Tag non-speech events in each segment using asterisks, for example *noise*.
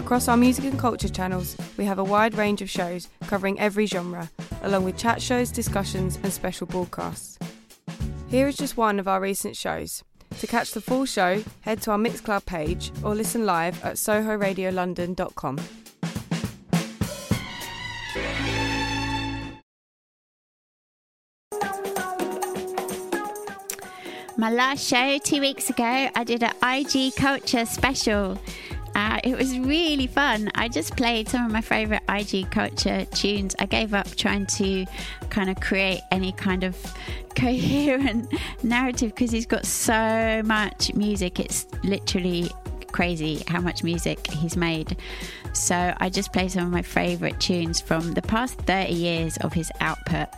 Across our music and culture channels, we have a wide range of shows covering every genre, along with chat shows, discussions, and special broadcasts. Here is just one of our recent shows. To catch the full show, head to our Mixcloud page or listen live at sohoradiolondon.com. My last show two weeks ago, I did an IG Culture special. Uh, it was really fun. I just played some of my favorite IG Culture tunes. I gave up trying to kind of create any kind of *laughs* coherent narrative because he's got so much music. It's literally crazy how much music he's made. So I just played some of my favourite tunes from the past 30 years of his output.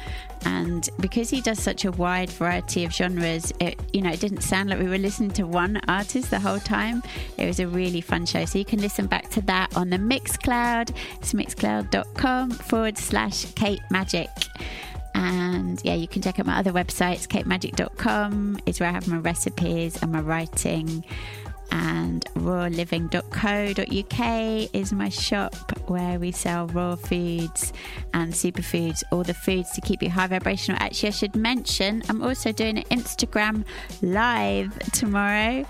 And because he does such a wide variety of genres, it you know it didn't sound like we were listening to one artist the whole time. It was a really fun show. So you can listen back to that on the Mixcloud. It's mixcloud.com forward slash Kate Magic. And yeah, you can check out my other websites. KateMagic.com is where I have my recipes and my writing and rawliving.co.uk is my shop where we sell raw foods and superfoods, all the foods to keep you high vibrational. Actually, I should mention I'm also doing an Instagram live tomorrow.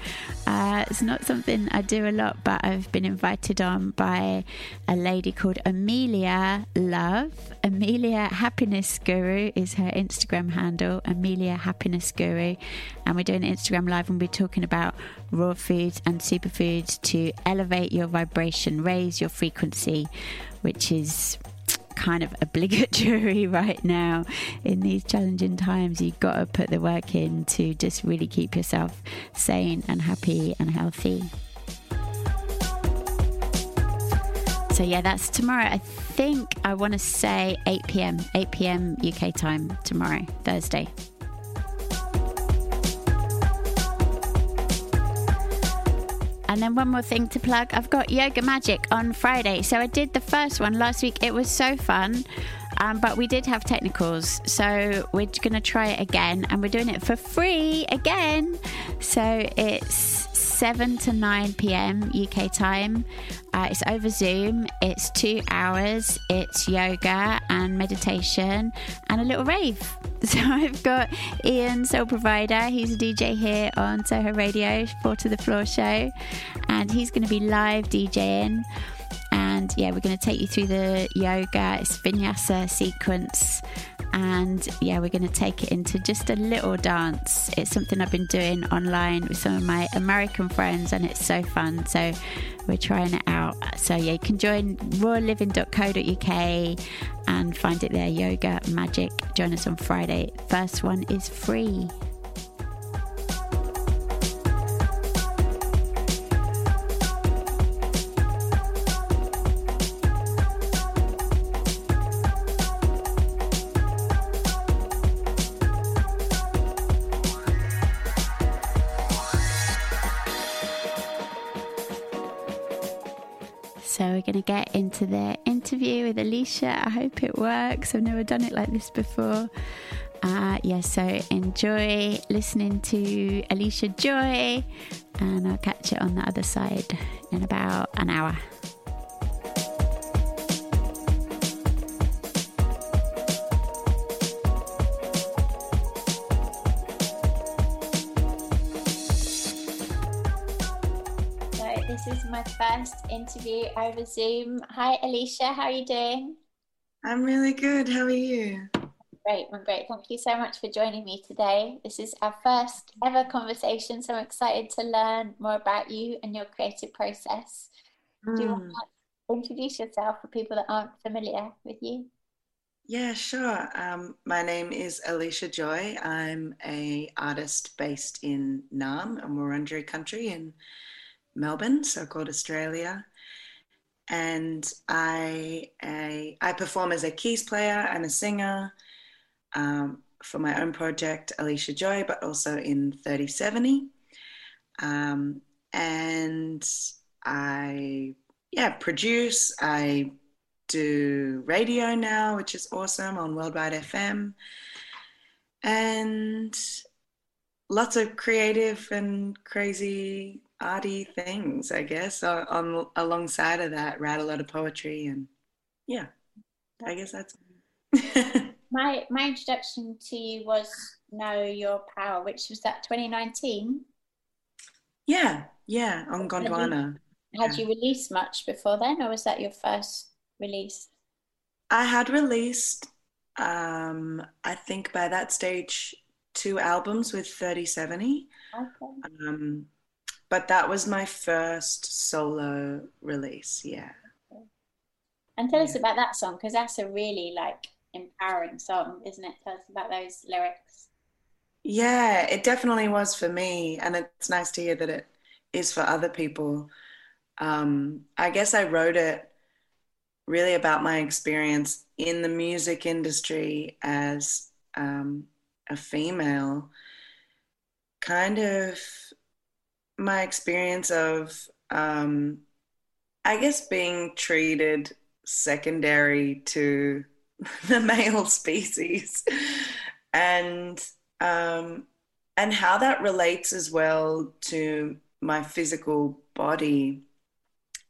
Uh, it's not something I do a lot, but I've been invited on by a lady called Amelia Love. Amelia Happiness Guru is her Instagram handle, Amelia Happiness Guru. And we're doing an Instagram live and we're talking about raw foods and superfoods to elevate your vibration, raise your frequency, which is kind of *laughs* obligatory *laughs* right now in these challenging times. You've got to put the work in to just really keep yourself sane and happy and healthy. So, yeah, that's tomorrow. I think I want to say 8 p.m., 8 p.m. UK time tomorrow, Thursday. And then one more thing to plug I've got Yoga Magic on Friday. So I did the first one last week. It was so fun. Um, but we did have technicals, so we're going to try it again, and we're doing it for free again. So it's 7 to 9 p.m. UK time. Uh, it's over Zoom. It's two hours. It's yoga and meditation and a little rave. *laughs* So I've got Ian, Soul Provider. He's a DJ here on Soho Radio, Four to the Floor show, and he's going to be live DJing. And yeah, we're going to take you through the yoga, it's vinyasa sequence. And yeah, we're going to take it into just a little dance. It's something I've been doing online with some of my American friends, and it's so fun. So we're trying it out. So yeah, you can join rawliving.co.uk and find it there. Yoga Magic. Join us on Friday. First one is free. Get into the interview with Alicia. I hope it works. I've never done it like this before. Uh, yeah, so enjoy listening to Alicia Joy, and I'll catch you on the other side in about an hour. My first interview over Zoom. Hi, Alicia. How are you doing? I'm really good. How are you? Great, I'm great. Thank you so much for joining me today. This is our first ever conversation, so I'm excited to learn more about you and your creative process. Do you want Mm. to introduce yourself for people that aren't familiar with you? Yeah, sure. Um, my name is Alicia Joy. I'm a artist based in Naarm, a Wurundjeri country in Melbourne, so called Australia. and I, I, I perform as a keys player and a singer um, for my own project, Alicia Joy, but also in 3070. Um, and I, yeah, produce. I do radio now, which is awesome on Worldwide FM, and lots of creative and crazy arty things, I guess. On, on alongside of that, write a lot of poetry, and yeah, I guess that's. *laughs* my my introduction to you was Know Your Power, which was that 2019. Yeah, yeah, on Gondwana. Had you released much before then, or was that your first release? I had released, um, I think by that stage, two albums with 3070. Okay. Um, but that was my first solo release, yeah. And tell yeah. us about that song, because that's a really like empowering song, isn't it? Tell us about those lyrics. Yeah, it definitely was for me. And it's nice to hear that it is for other people. Um, I guess I wrote it really about my experience in the music industry as um, a female, kind of my experience of, um, I guess, being treated secondary to *laughs* the male *laughs* species, and um, and how that relates as well to my physical body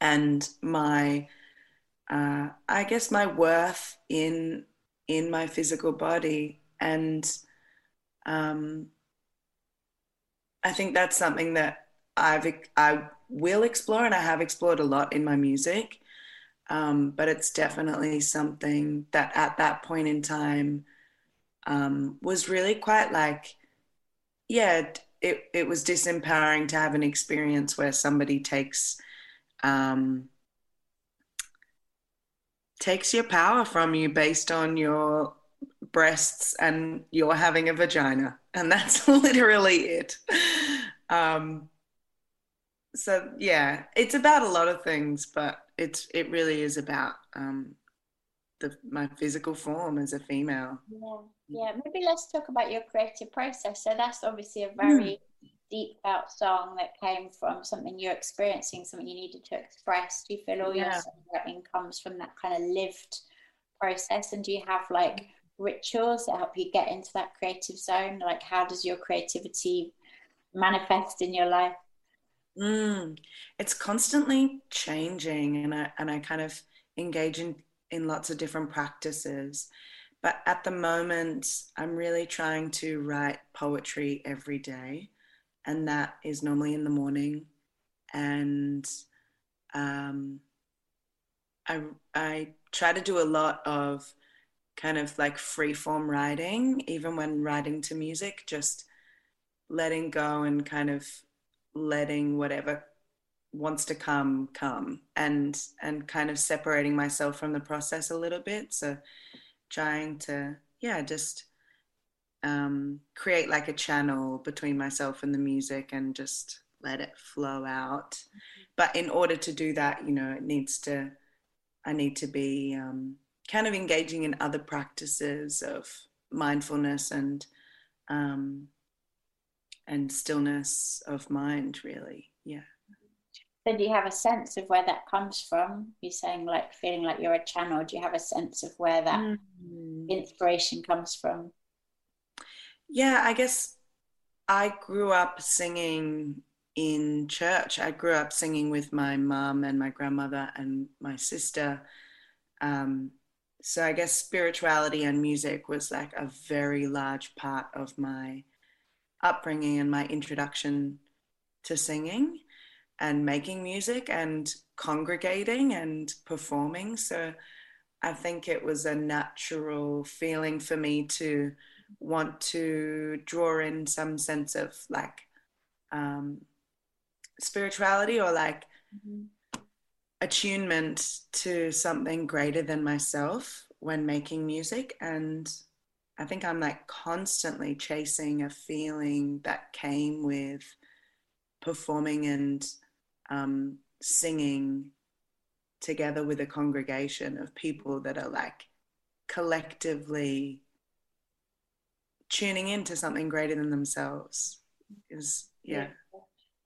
and my uh, I guess my worth in in my physical body. And um, I think that's something that I've I will explore and I have explored a lot in my music um, but it's definitely something that at that point in time um, was really quite like yeah it, it was disempowering to have an experience where somebody takes um, takes your power from you based on your breasts and you're having a vagina. And that's *laughs* literally it. Um, so yeah it's about a lot of things but it's it really is about um, the my physical form as a female. Yeah yeah maybe let's talk about your creative process. So that's obviously a very mm. deep felt song that came from something you're experiencing something you needed to express. Do you feel all yeah. your songwriting comes from that kind of lived process? And do you have like rituals that help you get into that creative zone? Like how does your creativity manifest in your life mm, it's constantly changing and I, and I kind of engage in, in lots of different practices. But at the moment i'm really trying to write poetry every day and that is normally in the morning. And um, I, I try to do a lot of kind of like free form writing, even when writing to music, just letting go and kind of letting whatever wants to come come. And and kind of separating myself from the process a little bit. So trying to yeah just um, create like a channel between myself and the music and just let it flow out. But in order to do that you know it needs to i need to be um, kind of engaging in other practices of mindfulness and um, and stillness of mind really. Yeah. Then do you have a sense of where that comes from? You're saying like feeling like you're a channel. Do you have a sense of where that mm. inspiration comes from? Yeah i guess i grew up singing in church. I grew up singing with my mum and my grandmother and my sister. Um, so I guess spirituality and music was like a very large part of my upbringing and my introduction to singing and making music and congregating and performing. So I think it was a natural feeling for me to want to draw in some sense of like um, spirituality or like mm-hmm attunement to something greater than myself when making music and i think i'm like constantly chasing a feeling that came with performing and um, singing together with a congregation of people that are like collectively tuning into something greater than themselves. Is yeah.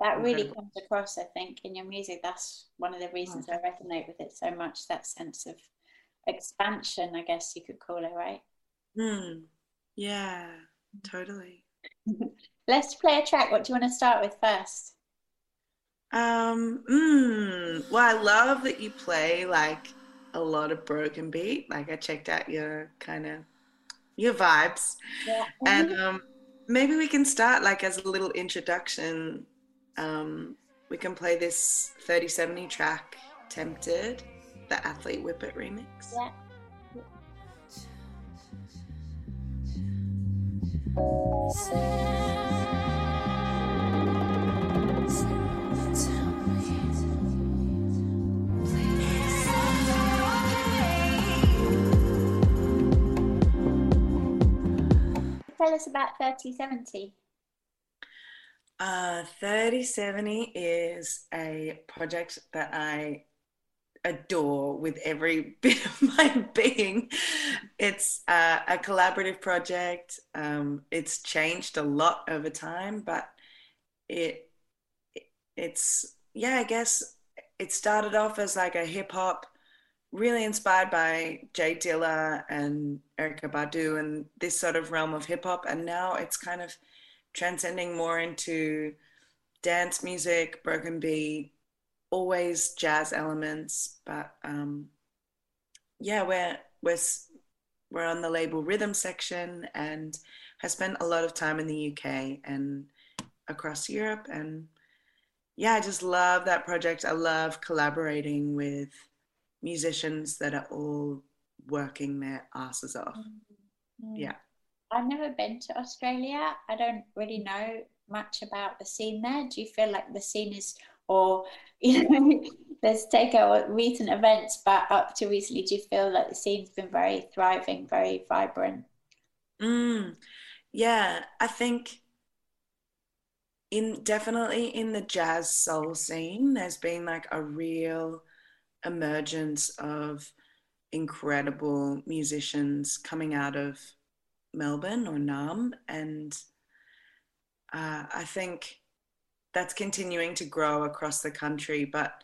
That really Incredible. comes across i think in your music. That's one of the reasons oh. i resonate with it so much that sense of expansion i guess you could call it right mm. yeah totally *laughs* let's play a track what do you want to start with first um mm, well i love that you play like a lot of broken beat like i checked out your kind of your vibes yeah. and um maybe we can start like as a little introduction um, we can play this 3070 track, Tempted, the Athlete Whippet remix. Yeah. Tell us about 3070. Uh, 3070 is a project that I adore with every *laughs* bit of my being. It's uh, a collaborative project. Um, it's changed a lot over time, but it it's yeah, I guess it started off as like a hip hop, really inspired by J Dilla and Erykah Badu and this sort of realm of hip hop, and now it's kind of transcending more into dance music, broken beat, always jazz elements. But um, yeah, we're we're we're on the label Rhythm section and has spent a lot of time in the UK and across Europe. And yeah, I just love that project. I love collaborating with musicians that are all working their asses off. Mm-hmm. Yeah. I've never been to Australia. I don't really know much about the scene there. Do you feel like the scene is, or *laughs* you know, let's take our recent events, back up to recently, do you feel like the scene's been very thriving, very vibrant? Mm, yeah, I think in definitely in the jazz soul scene, there's been like a real emergence of incredible musicians coming out of Melbourne or Naarm, and uh, I think that's continuing to grow across the country, but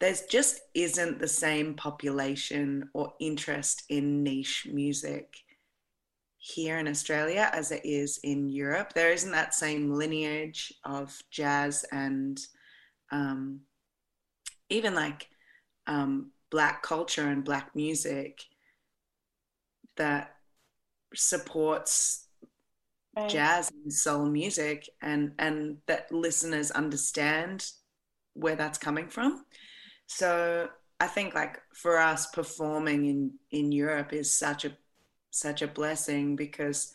there's just isn't the same population or interest in niche music here in Australia as it is in Europe. There isn't that same lineage of jazz and um, even like um, black culture and black music that supports right. jazz and soul music and and that listeners understand where that's coming from so i think like for us performing in in europe is such a such a blessing because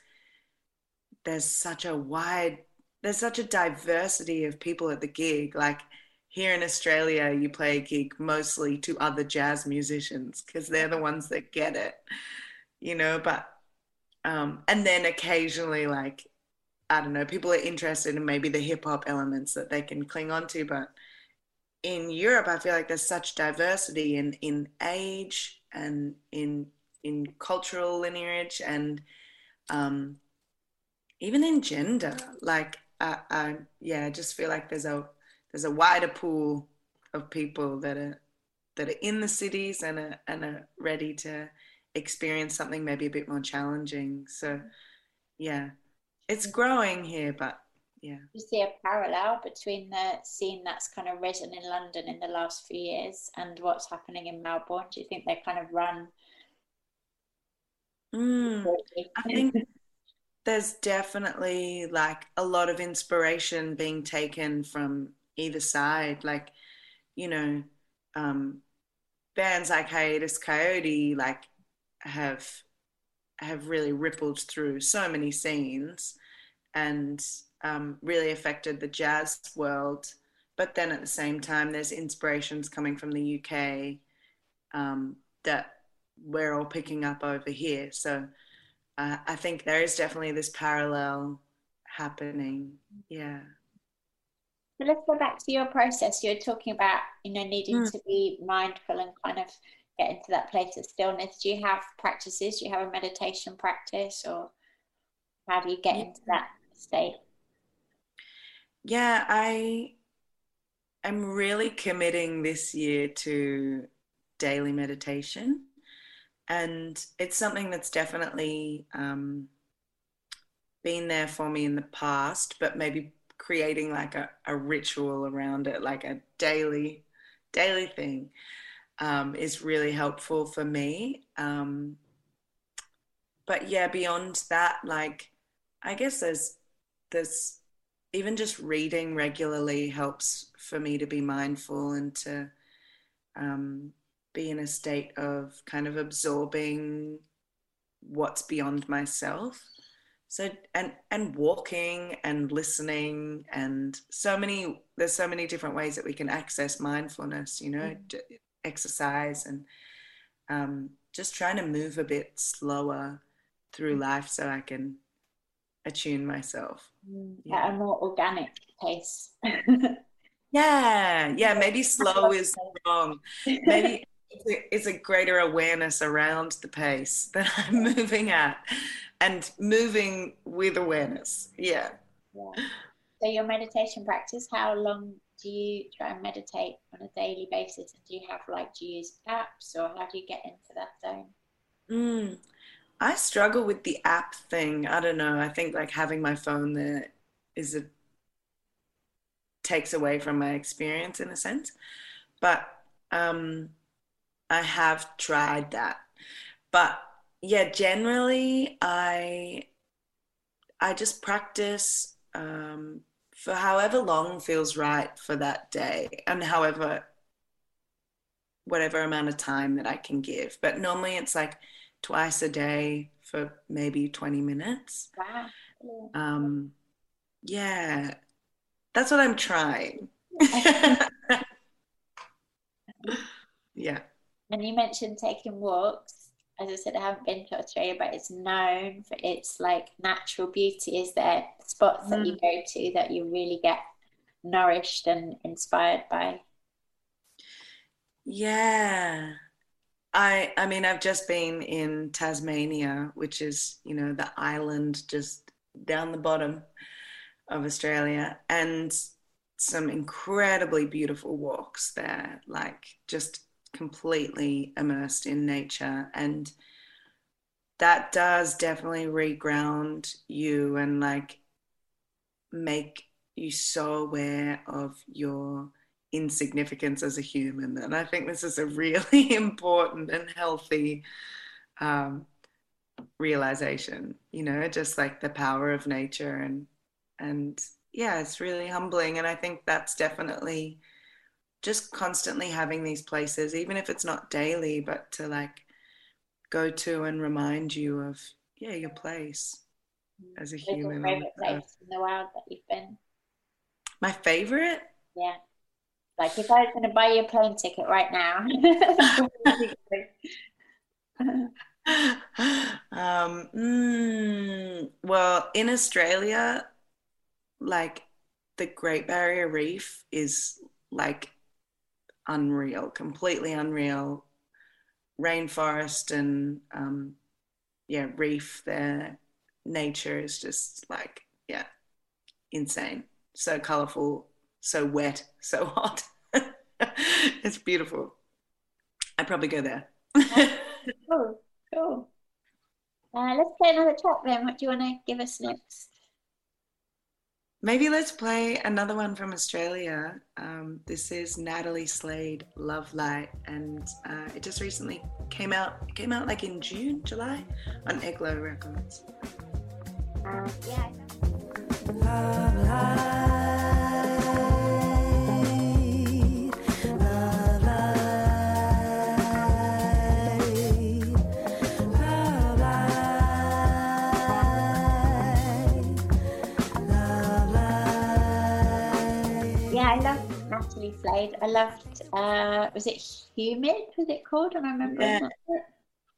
there's such a wide there's such a diversity of people at the gig like here in australia you play a gig mostly to other jazz musicians because they're the ones that get it you know but um, and then occasionally, like, I don't know, people are interested in maybe the hip hop elements that they can cling on to. But in Europe, I feel like there's such diversity in, in age and in in cultural lineage and um, even in gender. Like, I, I, yeah, I just feel like there's a there's a wider pool of people that are that are in the cities and are and are ready to experience something maybe a bit more challenging. So, yeah, it's growing here, but yeah. You see a parallel between the scene that's kind of risen in London in the last few years and what's happening in Melbourne? Do you think they kind of run? Mm, I think there's definitely like a lot of inspiration being taken from either side. Like, you know, um, bands like Hiatus Kaiyote, like have have really rippled through so many scenes and um, really affected the jazz world. But then at the same time, there's inspirations coming from the UK um, that we're all picking up over here. So uh, I think there is definitely this parallel happening. Yeah. So let's go back to your process. You were talking about, you know, needing Mm. to be mindful and kind of get into that place of stillness. Do you have practices? Do you have a meditation practice or how do you get into that state? Yeah, I I'm really committing this year to daily meditation. And it's something that's definitely um, been there for me in the past, but maybe creating like a, a ritual around it, like a daily, daily thing, um, is really helpful for me. Um, but yeah, beyond that, like I guess there's there's even just reading regularly helps for me to be mindful and to um, be in a state of kind of absorbing what's beyond myself. So and and walking and listening and so many there's so many different ways that we can access mindfulness. You know, Mm. Exercise and um, just trying to move a bit slower through life so I can attune myself. Yeah. At a more organic pace. *laughs* Yeah, yeah, maybe slow is wrong. Maybe *laughs* it's a, it's a greater awareness around the pace *laughs* that I'm moving at and moving with awareness. Yeah. Yeah. So your meditation practice, how long do you try and meditate on a daily basis? And do you have like, do you use apps or how do you get into that zone? Mm. I struggle with the app thing. I don't know. I think like having my phone there is a takes away from my experience in a sense. But um, I have tried that. But yeah, generally I I just practice um, for however long feels right for that day and however whatever amount of time that I can give. But normally it's like twice a day for maybe 20 minutes. Wow. Um, yeah, that's what I'm trying. *laughs* *laughs* yeah. And you mentioned taking walks. As I said, I haven't been to Australia, but it's known for its like natural beauty. Is there spots that you mm. go to that you really get nourished and inspired by? Yeah. I I mean I've just been in Tasmania, which is, you know, the island just down the bottom of Australia, and some incredibly beautiful walks there, like just completely immersed in nature. And that does definitely reground you and like make you so aware of your insignificance as a human. And I think this is a really *laughs* important and healthy um, realization, you know, just like the power of nature and and yeah, it's really humbling. And I think that's definitely just constantly having these places, even if it's not daily, but to like go to and remind you of yeah, your place as a What's human. on favorite place in the world that you've been? My favorite? Yeah. Like if I was going to buy you a plane ticket right now, *laughs* um, mm, well, in Australia, like the Great Barrier Reef is like unreal, completely unreal. Rainforest and um, yeah, reef there. Nature is just like, yeah, insane. So colorful, so wet, *laughs* so hot. it's beautiful. I'd probably go there. *laughs* cool, cool. Uh, let's play another track then. What do you want to give us next? Maybe let's play another one from Australia. Um, this is Natalie Slade, Love Light, and uh, it just recently came out. Came out like in June, July, on Eglo Records. Uh, yeah. Yeah, I loved Natalie Slade. I loved, uh, was it Humid? Was it called? And I remember. Yeah.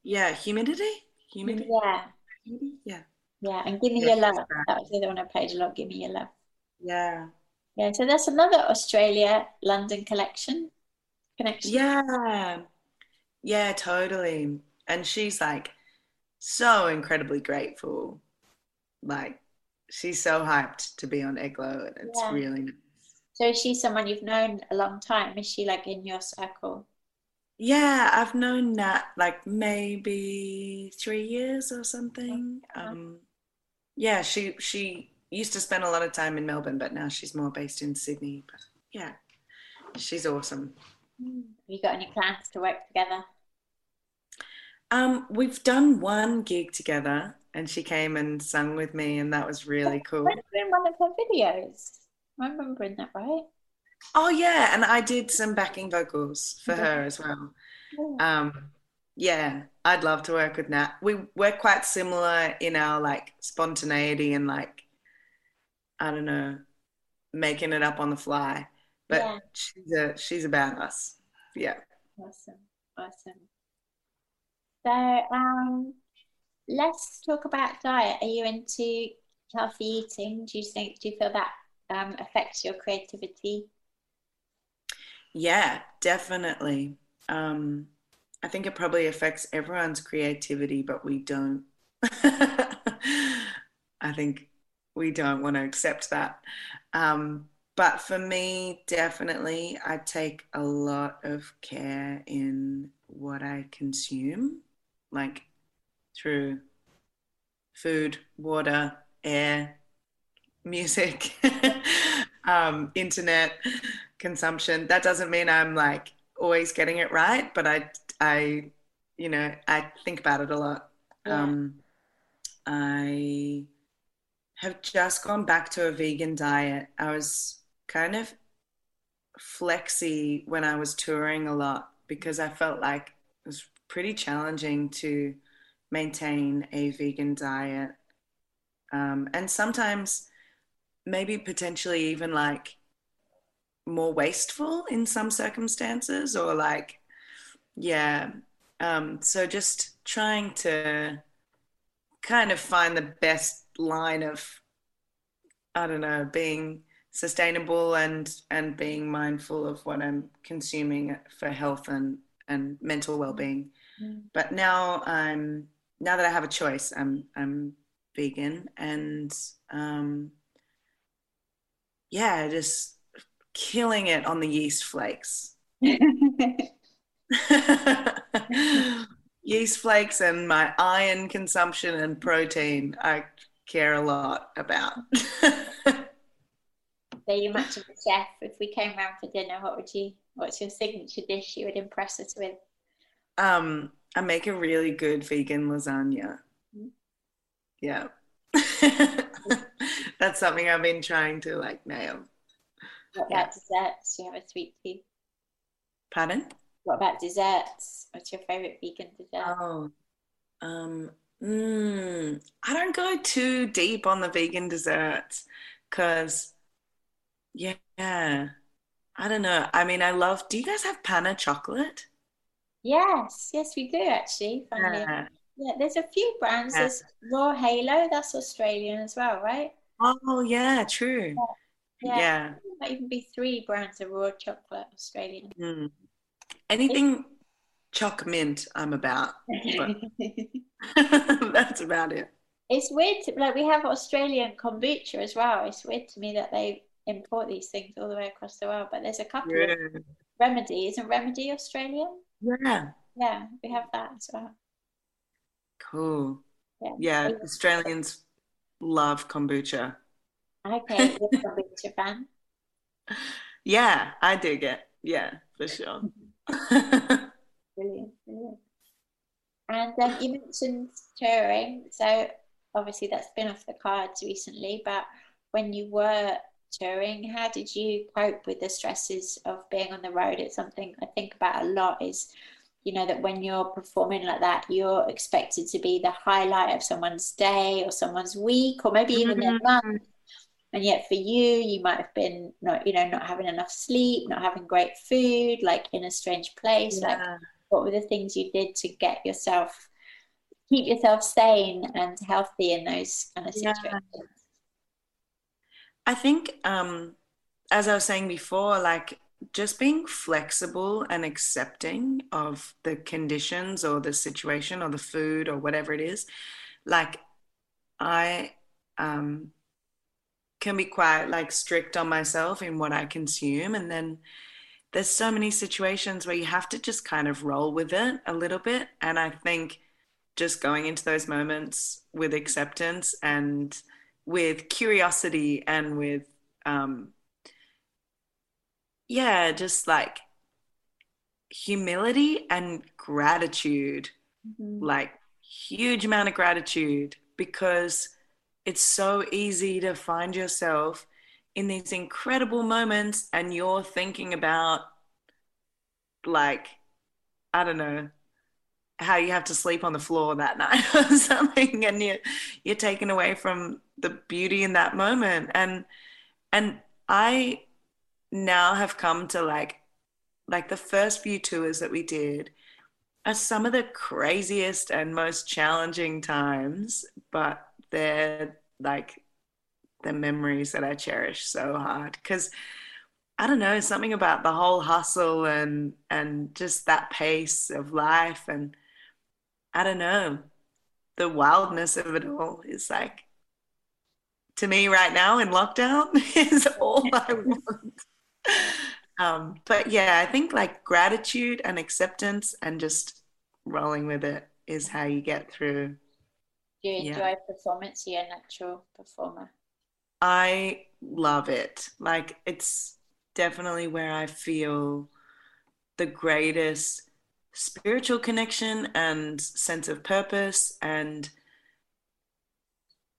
Yeah, humidity. Humidity. Yeah, Humidity? Yeah. yeah. And Give Me Your Love. That was the other one I played a lot. Give Me Your Love. Yeah. Yeah, so that's another Australia London collection connection. Yeah. Yeah, totally. And she's like so incredibly grateful. Like she's so hyped to be on Eglo and it's Yeah. really nice. So is she someone you've known a long time? Is she like in your circle? Yeah, I've known Nat like maybe three years or something. Um, yeah, she she used to spend a lot of time in Melbourne, but now she's more based in Sydney. But yeah, she's awesome. Have you got any plans to work together? Um, we've done one gig together, and she came and sung with me, and that was really cool. In one of her videos? I'm remembering that right. Oh yeah, and I did some backing vocals for her as well. Yeah. Um, yeah, I'd love to work with Nat. We we're quite similar in our like spontaneity and like I don't know, making it up on the fly. But Yeah. she's a she's about us. Yeah. Awesome, awesome. So, um, let's talk about diet. Are you into healthy eating? Do you think, do you feel that um, affects your creativity? Yeah, definitely. Um, I think it probably affects everyone's creativity, but we don't. *laughs* I think we don't want to accept that. Um, but for me, definitely, I take a lot of care in what I consume, like through food, water, air, music, *laughs* um, internet consumption. That doesn't mean I'm like always getting it right, but I, I, you know, I think about it a lot. Yeah. Um, I have just gone back to a vegan diet. I was kind of flexy when I was touring a lot because I felt like it was pretty challenging to maintain a vegan diet. Um, and sometimes maybe potentially even like more wasteful in some circumstances or like yeah um so just trying to kind of find the best line of i don't know being sustainable and and being mindful of what i'm consuming for health and and mental well-being Mm. but now i'm now that i have a choice i'm i'm vegan and um yeah just killing it on the yeast flakes *laughs* *laughs* yeast flakes and my iron consumption and protein I care a lot about. *laughs* So much of a chef. If we came round for dinner, what would you, what's your signature dish you would impress us with? um, I make a really good vegan lasagna. Mhm. Yeah. *laughs* That's something I've been trying to like nail. What Yeah. about desserts? Do you have a sweet tooth? Pardon? What about desserts? What's your favorite vegan dessert? Oh, um, mm, I don't go too deep on the vegan desserts because, yeah, I don't know. I mean, I love, do you guys have Pana chocolate? Yes, yes, we do actually. Yeah. Yeah, there's a few brands. Yeah. There's Raw Halo, that's Australian as well, right? Oh, yeah, true. Yeah. Yeah. Might even be three brands of raw chocolate Australian. Mm. Anything choc mint, I'm about. *laughs* That's about it. It's weird, to, like we have Australian kombucha as well. It's weird to me that they import these things all the way across the world, but there's a couple of Yeah. Remedy. Isn't Remedy Australian? Yeah. Yeah, we have that as well. Cool. Yeah. Yeah, Australians love kombucha. Okay, you're a kombucha fan. *laughs* Yeah, I dig it. Yeah, for sure. *laughs* Brilliant, brilliant. And um, you mentioned touring, so obviously that's been off the cards recently, but when you were touring, how did you cope with the stresses of being on the road? It's something I think about a lot is, you know, that when you're performing like that, you're expected to be the highlight of someone's day or someone's week or maybe even their month. And yet for you, you might have been not, you know, not having enough sleep, not having great food, like in a strange place. Like, what were the things you did to get yourself, keep yourself sane and healthy in those kind of Yeah. situations? I think um, as I was saying before, like just being flexible and accepting of the conditions or the situation or the food or whatever it is. Like I um, can be quite like strict on myself in what I consume. And then there's so many situations where you have to just kind of roll with it a little bit. And I think just going into those moments with acceptance and with curiosity and with, um, yeah, just like humility and gratitude, mm-hmm. like huge amount of gratitude because it's so easy to find yourself in these incredible moments and you're thinking about like I don't know how you have to sleep on the floor that *laughs* night or something and you you're taken away from the beauty in that moment and and I now have come to like like the first few tours that we did are some of the craziest and most challenging times but they're like the memories that I cherish so hard because I don't know something about the whole hustle and and just that pace of life and I don't know the wildness of it all is like to me right now in lockdown *laughs* is all I *laughs* want. Um, but yeah, I think like gratitude and acceptance and just rolling with it is how you get through. Do you enjoy yeah. performance? You're a natural performer. I love it. Like it's definitely where I feel the greatest spiritual connection and sense of purpose and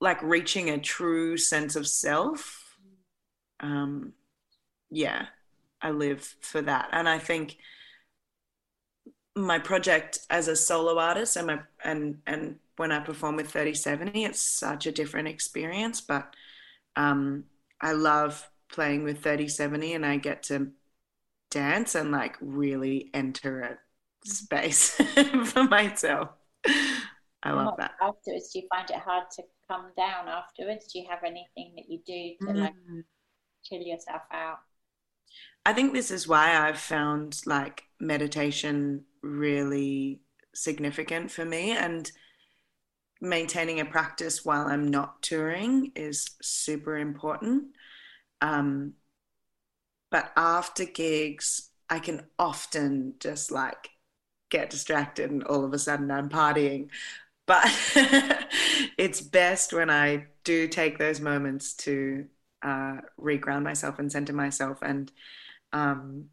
like reaching a true sense of self. Um, yeah, I live for that. And I think my project as a solo artist and my and and when I perform with 3070, it's such a different experience. But um, I love playing with 3070 and I get to dance and like really enter a space *laughs* for myself. I love that. Afterwards, do you find it hard to come down afterwards? Do you have anything that you do to mm. like chill yourself out? I think this is why I've found like meditation really significant for me and maintaining a practice while I'm not touring is super important. Um, but after gigs, I can often just like get distracted and all of a sudden I'm partying. But *laughs* it's best when I do take those moments to uh, reground myself and center myself. And um,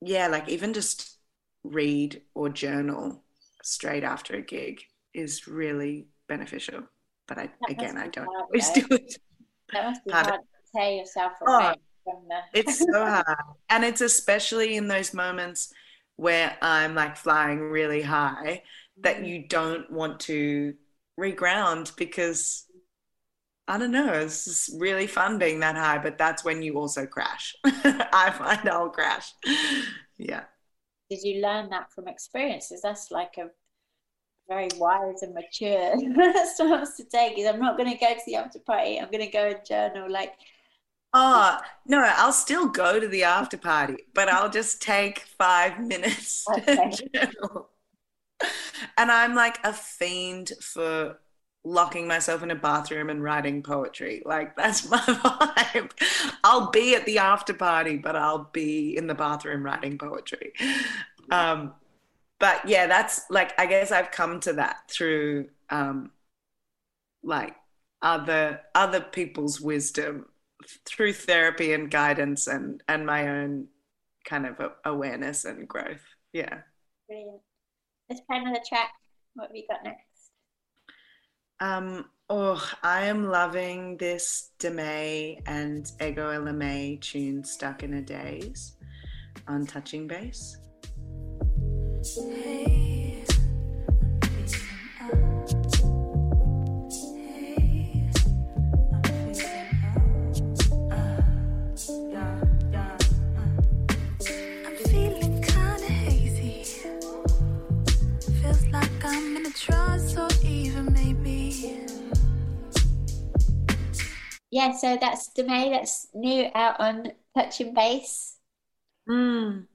yeah, like even just read or journal straight after a gig is really beneficial. But I, again, I don't hard, always *laughs* do it. That must be hard, hard to tear yourself away oh, from the. *laughs* it's so hard, and it's especially in those moments where I'm like flying really high that mm. you don't want to reground because I don't know, it's really fun being that high, but that's when you also crash. *laughs* I find I'll crash. Yeah. Did you learn that from experiences? That's like a very wise and mature *laughs* stance to take. Is I'm not going to go to the after party. I'm going to go and journal. Like, oh no, I'll still go to the after party, but I'll just take five *laughs* minutes okay. to journal. And I'm like a fiend for locking myself in a bathroom and writing poetry. Like that's my *laughs* vibe. I'll be at the after party, but I'll be in the bathroom writing poetry. Um, but yeah, that's like I guess I've come to that through um, like other other people's wisdom through therapy and guidance and and my own kind of awareness and growth. Yeah. Brilliant. Let's play another track. What have you got next? Um, oh, I am loving this Demae and Ego Ella May tune Stuck in a Daze on Touching Base. Hey. Yeah, yeah, so that's May. That's new out on Touching Base. Mm.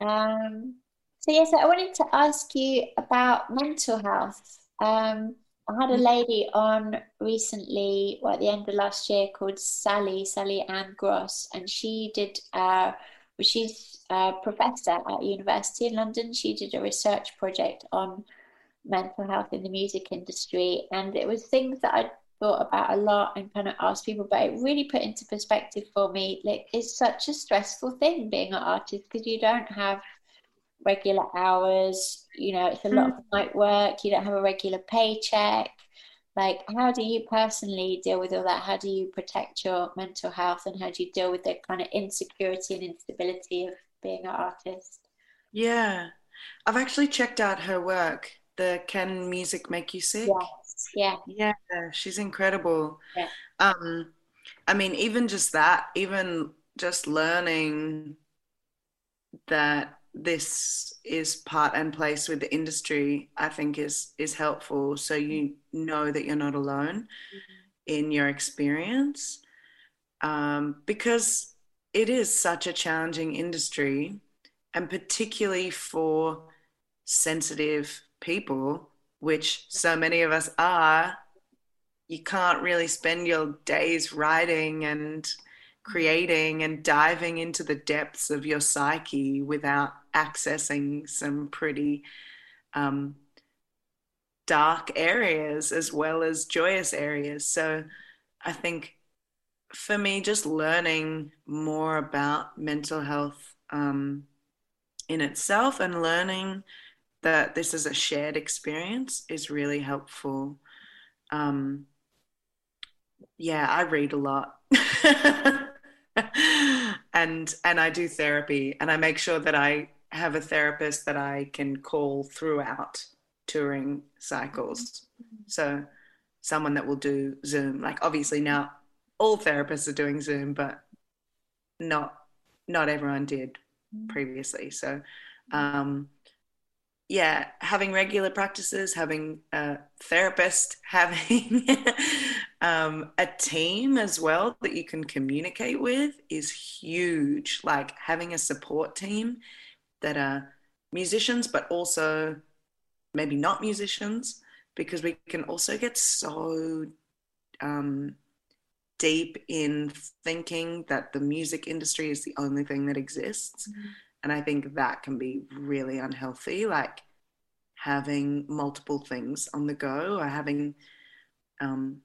Um, so yes, I wanted to ask you about mental health. Um, I had a Mm. lady on recently, well, at the end of last year, called Sally, Sally Ann Gross, and she did. Uh, she's a professor at university in London. She did a research project on mental health in the music industry, and it was things that I thought about a lot and kind of asked people, but it really put into perspective for me. Like, it's such a stressful thing being an artist because you don't have regular hours, you know, it's a lot of mm. night work, you don't have a regular paycheck. Like, how do you personally deal with all that? How do you protect your mental health and how do you deal with the kind of insecurity and instability of being an artist? Yeah. I've actually checked out her work, the Can Music Make You Sick? Yes, yeah, Yeah, she's incredible. yeah. Um, I mean, even just that, even just learning that this is part and place with the industry, I think is is helpful. So you know that you're not alone in your experience, um, because it is such a challenging industry, and particularly for sensitive people, which so many of us are, you can't really spend your days writing and creating and diving into the depths of your psyche without accessing some pretty um, dark areas as well as joyous areas. So I think for me, just learning more about mental health um, in itself and learning that this is a shared experience is really helpful. Um, yeah, I read a lot. *laughs* and and I do therapy and I make sure that I have a therapist that I can call throughout touring cycles. So someone that will do Zoom. Like obviously now all therapists are doing Zoom, but not not everyone did previously. So um yeah, having regular practices, having a therapist, *laughs* having um, a team as well that you can communicate with is huge. Like having a support team that are musicians, but also maybe not musicians, because we can also get so um, deep in thinking that the music industry is the only thing that exists. And I think that can be really unhealthy, like having multiple things on the go or having um,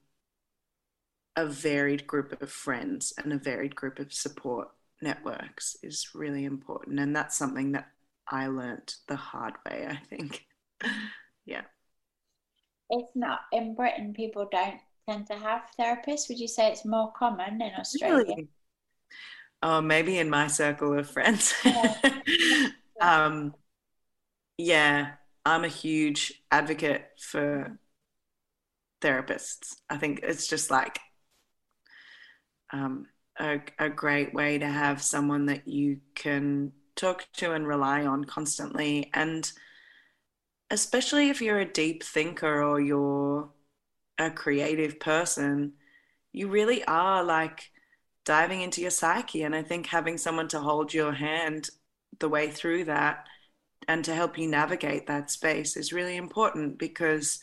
a varied group of friends and a varied group of support networks is really important. And that's something that I learnt the hard way, I think. *laughs* yeah. It's not in Britain, people don't tend to have therapists. Would you say it's more common in Australia? Really? Oh, maybe in my circle of friends. Yeah. *laughs* um, yeah, I'm a huge advocate for therapists. I think it's just like um, a, a great way to have someone that you can talk to and rely on constantly. And especially if you're a deep thinker or you're a creative person, you really are like diving into your psyche. And I think having someone to hold your hand the way through that and to help you navigate that space is really important because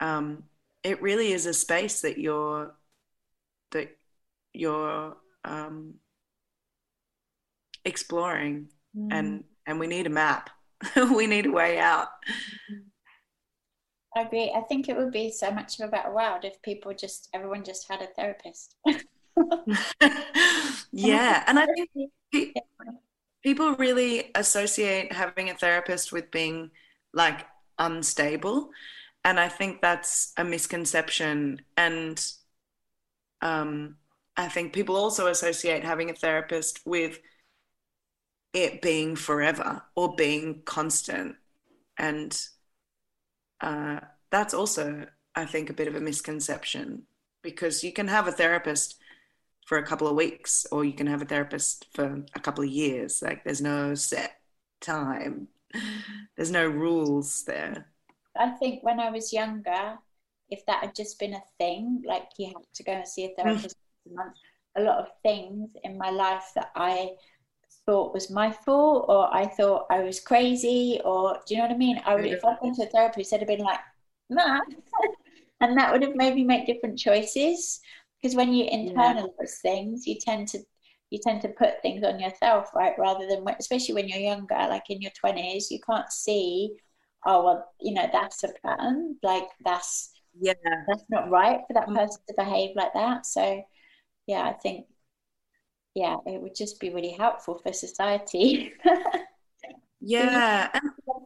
um, it really is a space that you're that you're um, exploring Mm. and and we need a map *laughs* we need a way out I agree. I think it would be so much of a better world if people just, everyone just had a therapist. *laughs* *laughs* yeah and i think people really associate having a therapist with being like unstable and i think that's a misconception and um, i think people also associate having a therapist with it being forever or being constant and uh, that's also i think a bit of a misconception because you can have a therapist for a couple of weeks or you can have a therapist for a couple of years like there's no set time there's no rules there I think when I was younger, if that had just been a thing, like you have to go and see a *laughs* therapist a month, a lot of things in my life that I thought was my fault or I thought I was crazy or do you know what I mean? I would if I'd been to a therapist, I'd have been like, nah. *laughs* and that would have made me make different choices. Because when you internalize yeah. things, you tend to you tend to put things on yourself, right? Rather than especially when you're younger, like in your twenties, you can't see, oh well, you know, that's a pattern. Like that's yeah, that's not right for that mm. person to behave like that. So yeah, I think yeah, it would just be really helpful for society. *laughs* yeah,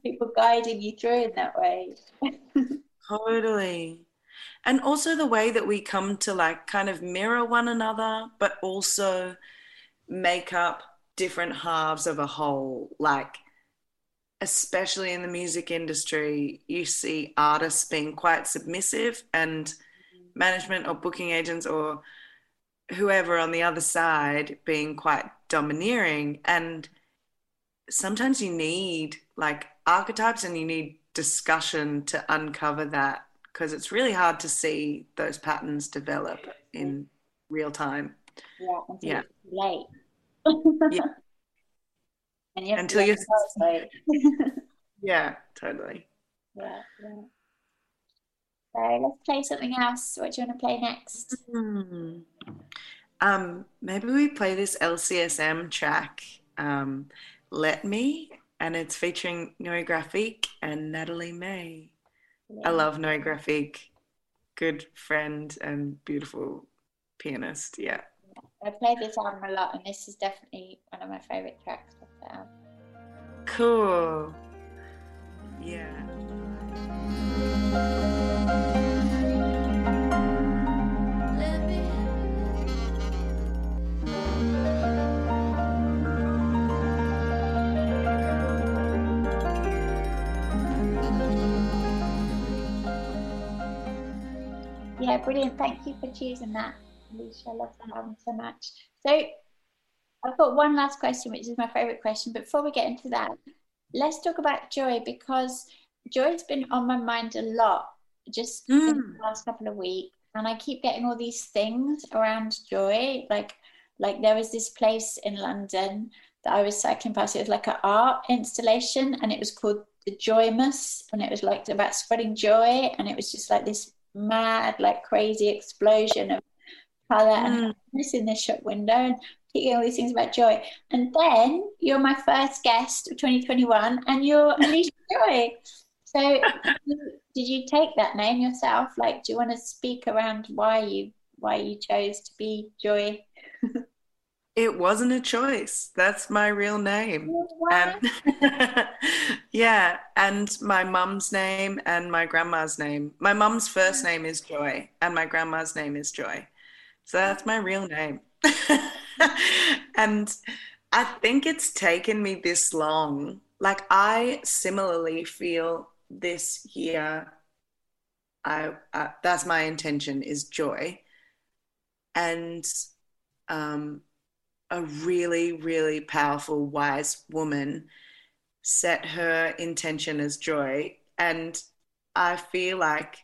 people guiding you through in that way. *laughs* totally. And also the way that we come to like kind of mirror one another, but also make up different halves of a whole. Like, especially in the music industry, you see artists being quite submissive and management or booking agents or whoever on the other side being quite domineering and sometimes you need like archetypes and you need discussion to uncover that because it's really hard to see those patterns develop in real time yeah until yeah. late *laughs* yeah and you until you're late. *laughs* yeah totally yeah, yeah so let's play something else. What do you want to play next? Hmm. Um, maybe we play this LCSM track, um, Let Me, and it's featuring Noe Graphique and Natalie May. Yeah. I love Noe Graphique, good friend and beautiful pianist. Yeah. I play this album a lot, and this is definitely one of my favorite tracks of the album. Cool. Yeah. Yeah, brilliant. Thank you for choosing that, Allysha. I love that album so much. So I've got one last question, which is my favorite question. But before we get into that, let's talk about joy because joy's been on my mind a lot just mm. in the last couple of weeks. And I keep getting all these things around joy. Like like there was this place in London that I was cycling past. It was like an art installation and it was called the Joymas and it was like about spreading joy and it was just like this mad, like crazy explosion of color mm. and happiness in this shop window and keep all these things about joy. And then you're my first guest of 2021 and you're Allysha *laughs* Joy. So did you take that name yourself? Like do you want to speak around why you why you chose to be Joy? *laughs* it wasn't a choice. That's my real name. And *laughs* yeah, and my mum's name and my grandma's name. My mum's first name is Joy, and my grandma's name is Joy. So that's my real name. *laughs* and I think it's taken me this long. Like I similarly feel this year. I uh, that's my intention is joy, and um, a really, really powerful, wise woman set her intention as joy. And I feel like,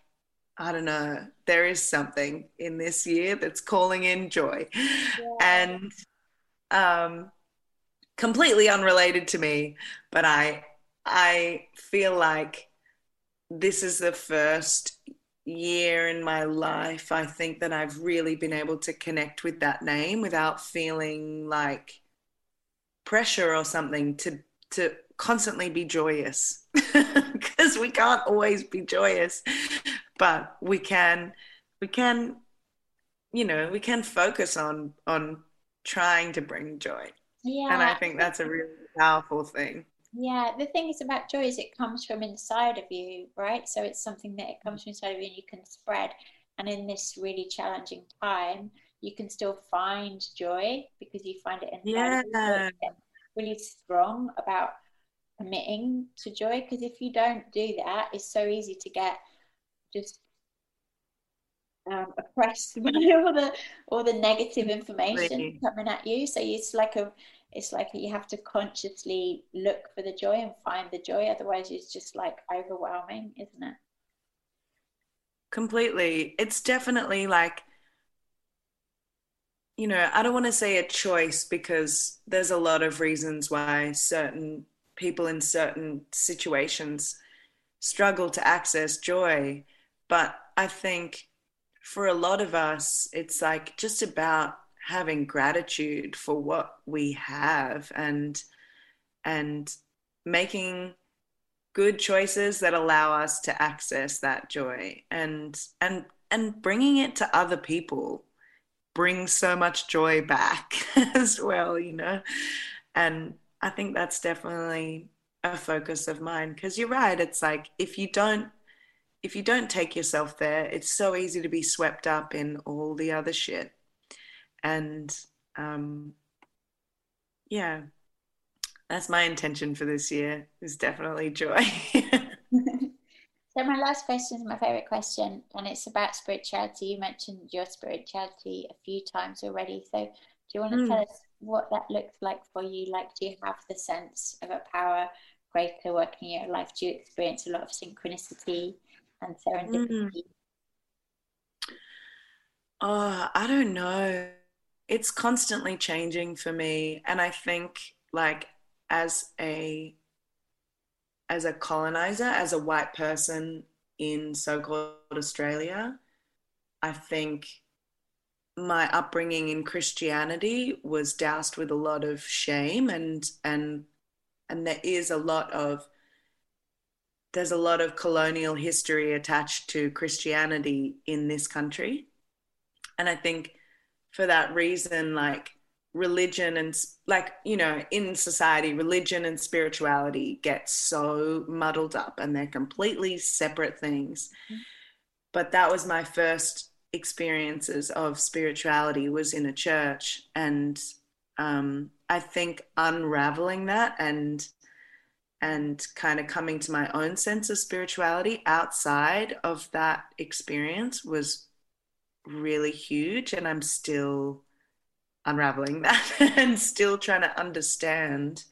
I don't know, there is something in this year that's calling in joy. Yeah. And um, completely unrelated to me, but I I feel like this is the first year in my life, I think that I've really been able to connect with that name without feeling like pressure or something to to constantly be joyous. *laughs* Because we can't always be joyous but we can we can you know we can focus on on trying to bring joy. Yeah. And i think that's a really powerful thing yeah, the thing is about joy is it comes from inside of you, right? So it's something that it comes from inside of you and you can spread. And in this really challenging time, you can still find joy because you find it inside yeah. Really strong about committing to joy because if you don't do that, it's so easy to get just um, oppressed *laughs* by all the all the negative information really? coming at you. So it's like a it's like you have to consciously look for the joy and find the joy otherwise it's just like overwhelming isn't it completely. It's definitely like, you know, I don't want to say a choice because there's a lot of reasons why certain people in certain situations struggle to access joy. But I think for a lot of us, it's like just about having gratitude for what we have and and making good choices that allow us to access that joy and and and bringing it to other people brings so much joy back *laughs* as well you know? And i think that's definitely a focus of mine because you're right it's like if you don't if you don't take yourself there it's so easy to be swept up in all the other shit and um yeah that's my intention for this year is definitely joy. *laughs* so my last question is my favorite question, and it's about spirituality. You mentioned your spirituality a few times already. So do you want to mm. tell us what that looks like for you? Like, do you have the sense of a power greater working in your life? Do you experience a lot of synchronicity and serendipity? Mm. Oh, I don't know. It's constantly changing for me. And I think like as a as a colonizer, as a white person in so-called Australia, I think my upbringing in Christianity was doused with a lot of shame and and and there is a lot of there's a lot of colonial history attached to Christianity in this country. And I think for that reason, like religion and like you know in society religion and spirituality get so muddled up and they're completely separate things mm-hmm. but that was my first experiences of spirituality was in a church and um, i think unraveling that and and kind of coming to my own sense of spirituality outside of that experience was really huge and i'm still unraveling *laughs* that and still trying to understand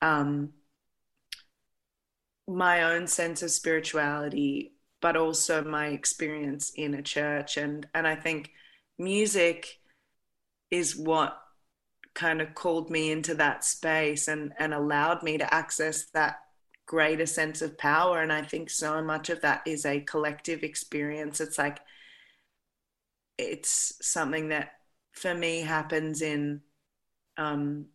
um, my own sense of spirituality, but also my experience in a church. And, and I think music is what kind of called me into that space and, and allowed me to access that greater sense of power. And I think so much of that is a collective experience. It's like, it's something that for me happens in um,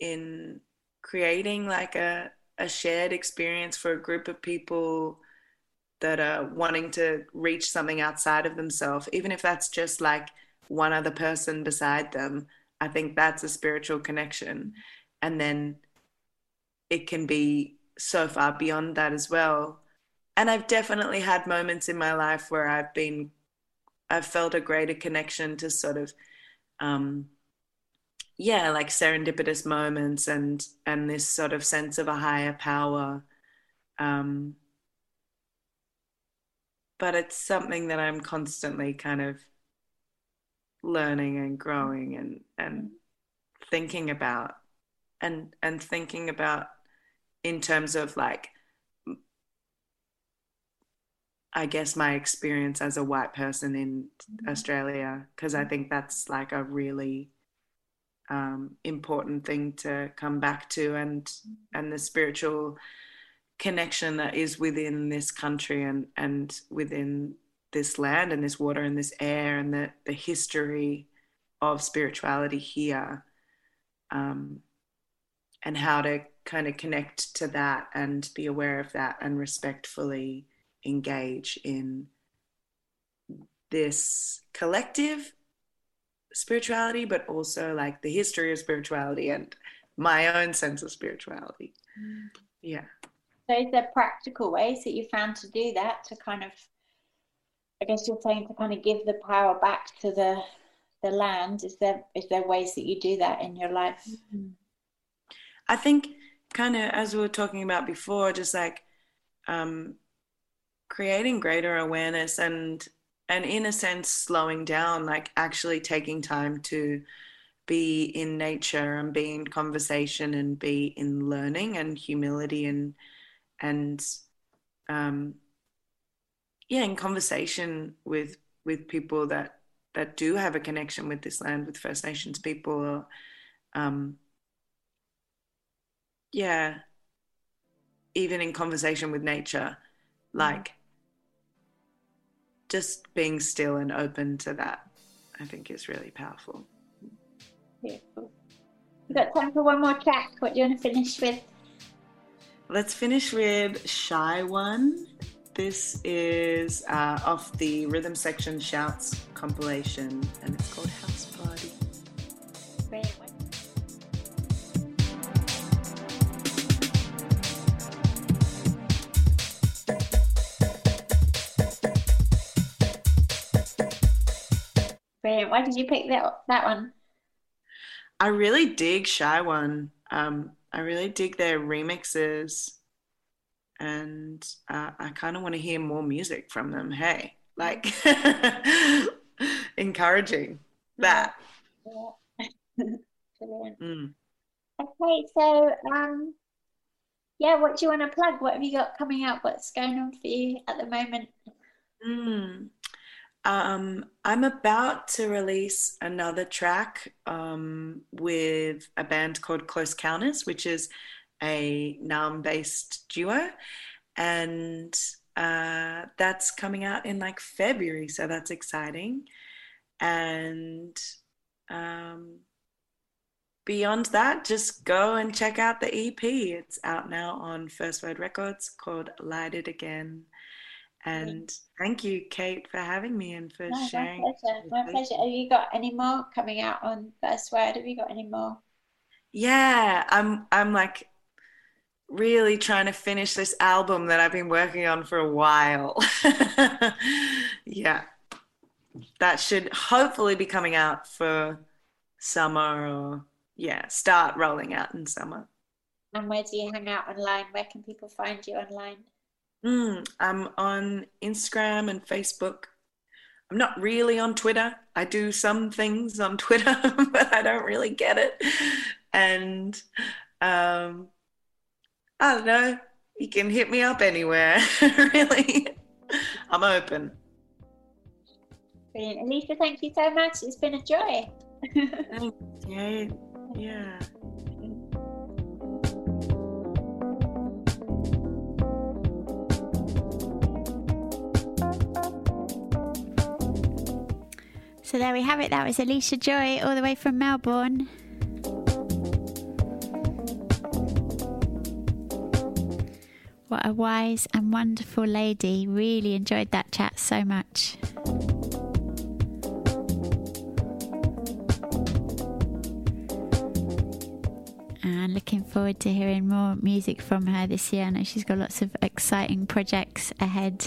in creating like a, a shared experience for a group of people that are wanting to reach something outside of themselves, even if that's just like one other person beside them. I think that's a spiritual connection. And then it can be so far beyond that as well. And I've definitely had moments in my life where I've been, I've felt a greater connection to sort of um, yeah, like serendipitous moments and and this sort of sense of a higher power. Um, but it's something that I'm constantly kind of learning and growing and and thinking about and and thinking about in terms of like I guess my experience as a white person in mm-hmm. Australia, because I think that's like a really um, important thing to come back to, and and the spiritual connection that is within this country and and within this land and this water and this air and the the history of spirituality here, um, and how to kind of connect to that and be aware of that and respectfully engage in this collective spirituality, but also like the history of spirituality and my own sense of spirituality. Mm. Yeah. So, is there practical ways that you found to do that to kind of, I guess you're saying to kind of give the power back to the the land? Is there is there ways that you do that in your life? Mm-hmm. I think kind of as we were talking about before, just like um, creating greater awareness and and in a sense slowing down like actually taking time to be in nature and be in conversation and be in learning and humility and and um yeah, in conversation with with people that that do have a connection with this land, with First Nations people, or um, yeah, even in conversation with nature, like just being still and open to that, I think is really powerful. Beautiful. We've got time for one more track. What do you want to finish with? Let's finish with Shy One. This is uh, off the Rhythm Section Shouts compilation, and it's called Brilliant. Why did you pick that that one? I really dig Shy One. Um, I really dig their remixes, and uh, I kind of want to hear more music from them. Hey, like *laughs* encouraging that. Yeah. *laughs* Brilliant. Mm. Okay, so um, yeah, what do you want to plug? What have you got coming up? What's going on for you at the moment? Mm. Um, I'm about to release another track um, with a band called Close Counters, which is a Naarm based duo. And uh, that's coming out in like February, so that's exciting. And um, beyond that, just go and check out the EP. It's out now on First Word Records called Light It Again. And thank you, Kate, for having me and for No, sharing. my pleasure. My pleasure. Have you got any more coming out on First Word? Have you got any more? Yeah, I'm I'm like really trying to finish this album that I've been working on for a while. *laughs* Yeah. That should hopefully be coming out for summer or yeah, start rolling out in summer. And where do you hang out online? Where can people find you online? Mm, I'm on Instagram and Facebook. I'm not really on Twitter. I do some things on Twitter, *laughs* but I don't really get it. And um, I don't know. You can hit me up anywhere, *laughs* really. I'm open. Brilliant. Allysha, thank you so much. It's been a joy. Yeah. So there we have it. That was Allysha Joy, all the way from Melbourne. What a wise and wonderful lady. Really enjoyed that chat so much. And looking forward to hearing more music from her this year. I know she's got lots of exciting projects ahead.